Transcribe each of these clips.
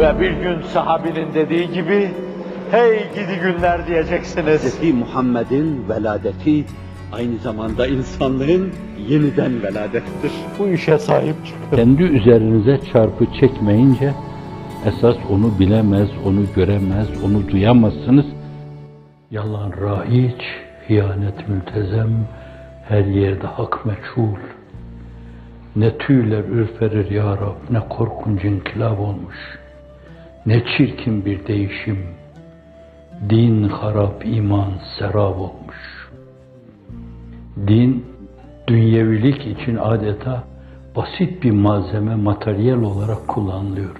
Ve bir gün sahabinin dediği gibi, hey gidi günler diyeceksiniz. Hz. Muhammed'in veladeti aynı zamanda insanlığın yeniden veladettir. Bu işe sahip çıkın. Kendi üzerinize çarpı çekmeyince esas onu bilemez, onu göremez, onu duyamazsınız. Yalan raiç, hıyanet mültezem, her yerde hak meçhul. Ne tüyler ürperir ya Rab, ne korkunç inkılap olmuş. Ne çirkin bir değişim. Din harap, iman serap olmuş. Din, dünyevilik için adeta basit bir malzeme, materyal olarak kullanılıyor.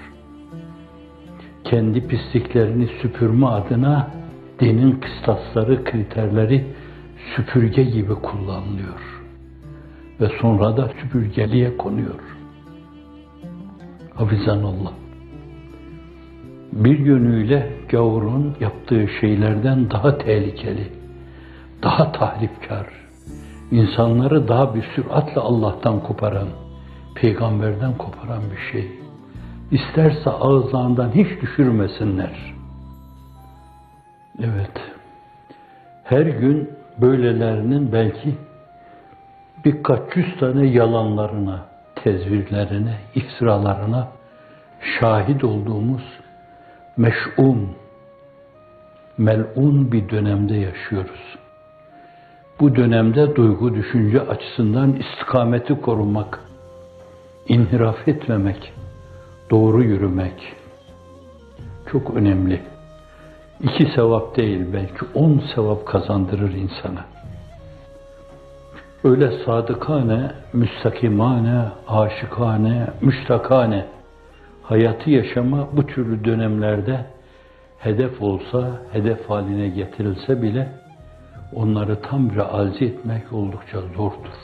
Kendi pisliklerini süpürme adına dinin kıstasları, kriterleri süpürge gibi kullanılıyor. Ve sonra da süpürgeliğe konuyor. Hafizanallah. Bir yönüyle gavurun yaptığı şeylerden daha tehlikeli, daha tahripkar, insanları daha bir süratle Allah'tan koparan, peygamberden koparan bir şey. İsterse ağızlarından hiç düşürmesinler. Evet. Her gün böylelerinin belki birkaç yüz tane yalanlarına, tezvirlerine, iftiralarına şahit olduğumuz meş'um, mel'un bir dönemde yaşıyoruz. Bu dönemde duygu, düşünce açısından istikameti korumak, inhiraf etmemek, doğru yürümek çok önemli. İki sevap değil belki on sevap kazandırır insana. Öyle sadıkane, müstakimane, aşıkane, müştakane hayatı yaşama bu türlü dönemlerde hedef olsa, hedef haline getirilse bile onları tam realize etmek oldukça zordur.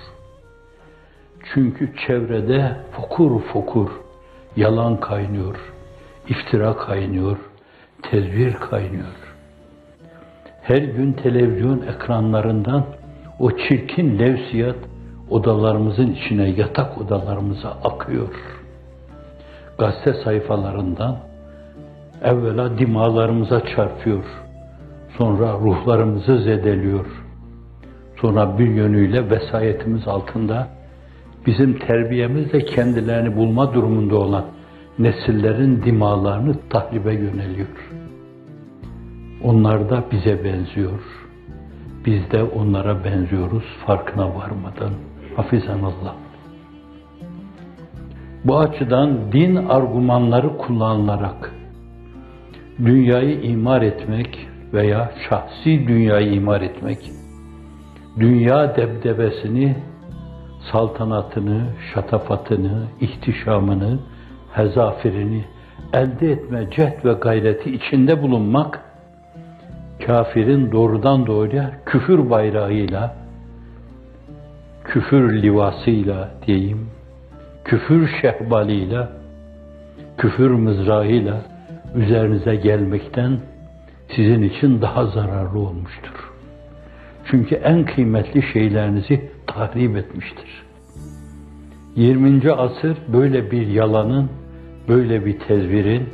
Çünkü çevrede fokur fokur yalan kaynıyor, iftira kaynıyor, tezvir kaynıyor. Her gün televizyon ekranlarından o çirkin levsiyat odalarımızın içine, yatak odalarımıza akıyor. Gazete sayfalarından evvela dimalarımıza çarpıyor. Sonra ruhlarımızı zedeliyor. Sonra bir yönüyle vesayetimiz altında bizim terbiyemizle kendilerini bulma durumunda olan nesillerin dimalarını tahribe yöneliyor. Onlar da bize benziyor. Biz de onlara benziyoruz farkına varmadan. Hafizanallah. Bu açıdan din argümanları kullanılarak dünyayı imar etmek veya şahsi dünyayı imar etmek, dünya debdebesini, saltanatını, şatafatını, ihtişamını, hezafirini elde etme cehd ve gayreti içinde bulunmak, kafirin doğrudan doğruya küfür bayrağıyla, küfür livasıyla diyeyim, küfür şehbalıyla, küfür mızrağıyla üzerinize gelmekten sizin için daha zararlı olmuştur. Çünkü en kıymetli şeylerinizi tahrip etmiştir. 20. asır böyle bir yalanın, böyle bir tezvirin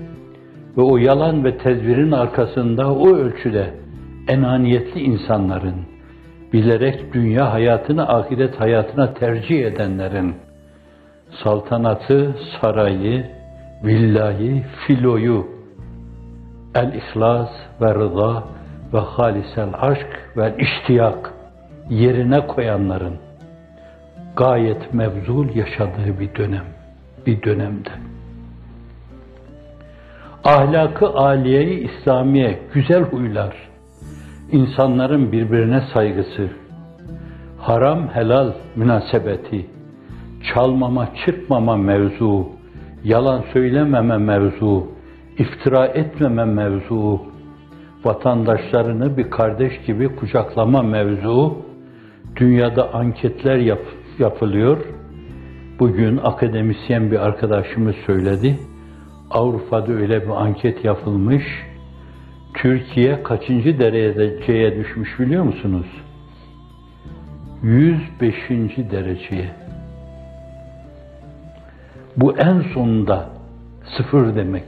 ve o yalan ve tezvirin arkasında o ölçüde enaniyetli insanların, bilerek dünya hayatını ahiret hayatına tercih edenlerin, saltanatı, sarayı, villayı, filoyu, el-ihlas ve rıza ve halisel aşk ve iştiyak yerine koyanların gayet mevzul yaşadığı bir dönem, bir dönemde. Ahlakı aliyeyi İslamiye, güzel huylar, insanların birbirine saygısı, haram helal münasebeti, çalmama, çırpmama mevzu, yalan söylememe mevzu, iftira etmeme mevzu, vatandaşlarını bir kardeş gibi kucaklama mevzu, dünyada anketler yap, yapılıyor. Bugün akademisyen bir arkadaşımız söyledi. Avrupa'da öyle bir anket yapılmış. Türkiye kaçıncı dereceye düşmüş biliyor musunuz? 105. dereceye. Bu en sonunda sıfır demek.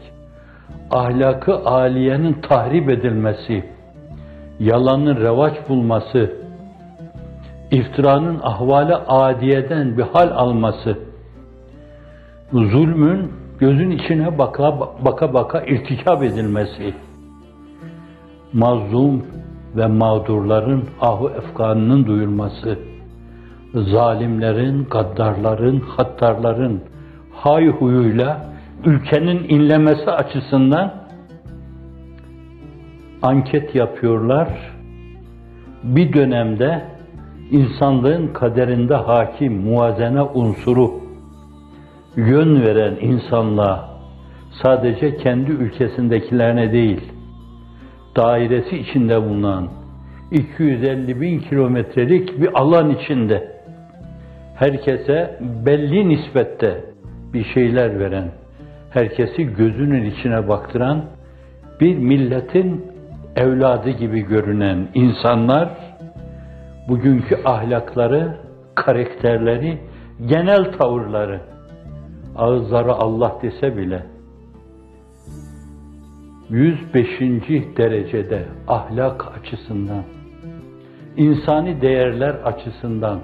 ahlakı aliyenin tahrip edilmesi, yalanın revaç bulması, iftiranın ahvale adiyeden bir hal alması, zulmün gözün içine baka baka, baka irtikap edilmesi, mazlum ve mağdurların ahu efkanının duyulması, zalimlerin, gaddarların, hattarların hay huyuyla ülkenin inlemesi açısından anket yapıyorlar. Bir dönemde insanlığın kaderinde hakim muvazene unsuru yön veren insanlığa sadece kendi ülkesindekilerine değil, dairesi içinde bulunan 250 bin kilometrelik bir alan içinde herkese belli nispette bir şeyler veren, herkesi gözünün içine baktıran bir milletin evladı gibi görünen insanlar bugünkü ahlakları, karakterleri, genel tavırları ağızları Allah dese bile 105. derecede ahlak açısından, insani değerler açısından,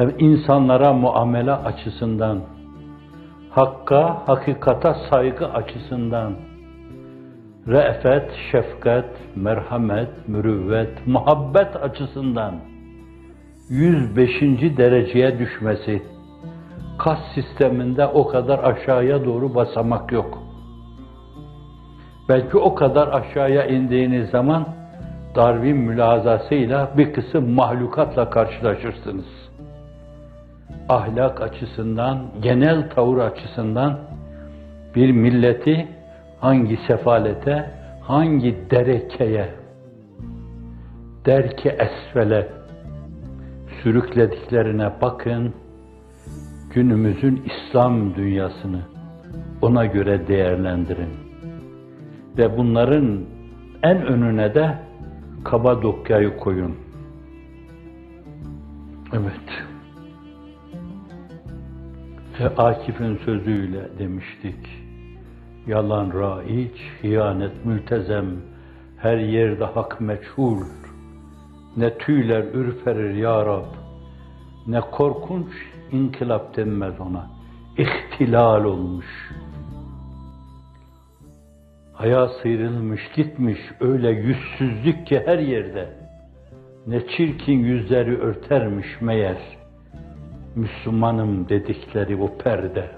hem insanlara muamele açısından, hakka, hakikata saygı açısından, re'fet, şefkat, merhamet, mürüvvet, muhabbet açısından 105. dereceye düşmesi, kas sisteminde o kadar aşağıya doğru basamak yok. Belki o kadar aşağıya indiğiniz zaman Darwin mülazasıyla bir kısım mahlukatla karşılaşırsınız. Ahlak açısından, genel tavır açısından bir milleti hangi sefalete, hangi derekeye, derke esfele sürüklediklerine bakın, günümüzün İslam dünyasını ona göre değerlendirin. Ve bunların en önüne de Kapadokya'yı koyun. Evet. Akif'in sözüyle demiştik. Yalan raiç, hıyanet mültezem, her yerde hak meçhul. Ne tüyler ürperir ya Rab, ne korkunç inkılap denmez ona. İhtilal olmuş. Haya sıyrılmış gitmiş öyle yüzsüzlük ki her yerde. Ne çirkin yüzleri örtermiş meğer. Müslümanım dedikleri o perde.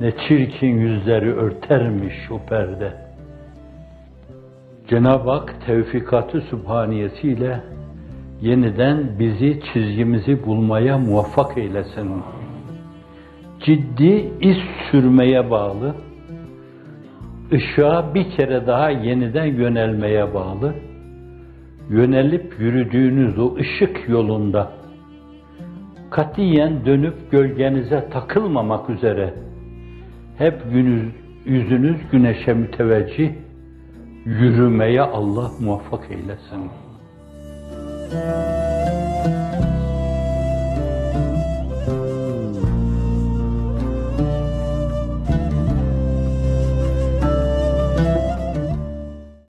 Ne çirkin yüzleri örtermiş o perde. Cenab-ı Hak tevfikatı sübhaniyesiyle yeniden bizi çizgimizi bulmaya muvaffak eylesin. Ciddi iz sürmeye bağlı, ışığa bir kere daha yeniden yönelmeye bağlı, yönelip yürüdüğünüz o ışık yolunda katiyen dönüp gölgenize takılmamak üzere hep günüz, yüzünüz güneşe müteveccih yürümeye Allah muvaffak eylesin.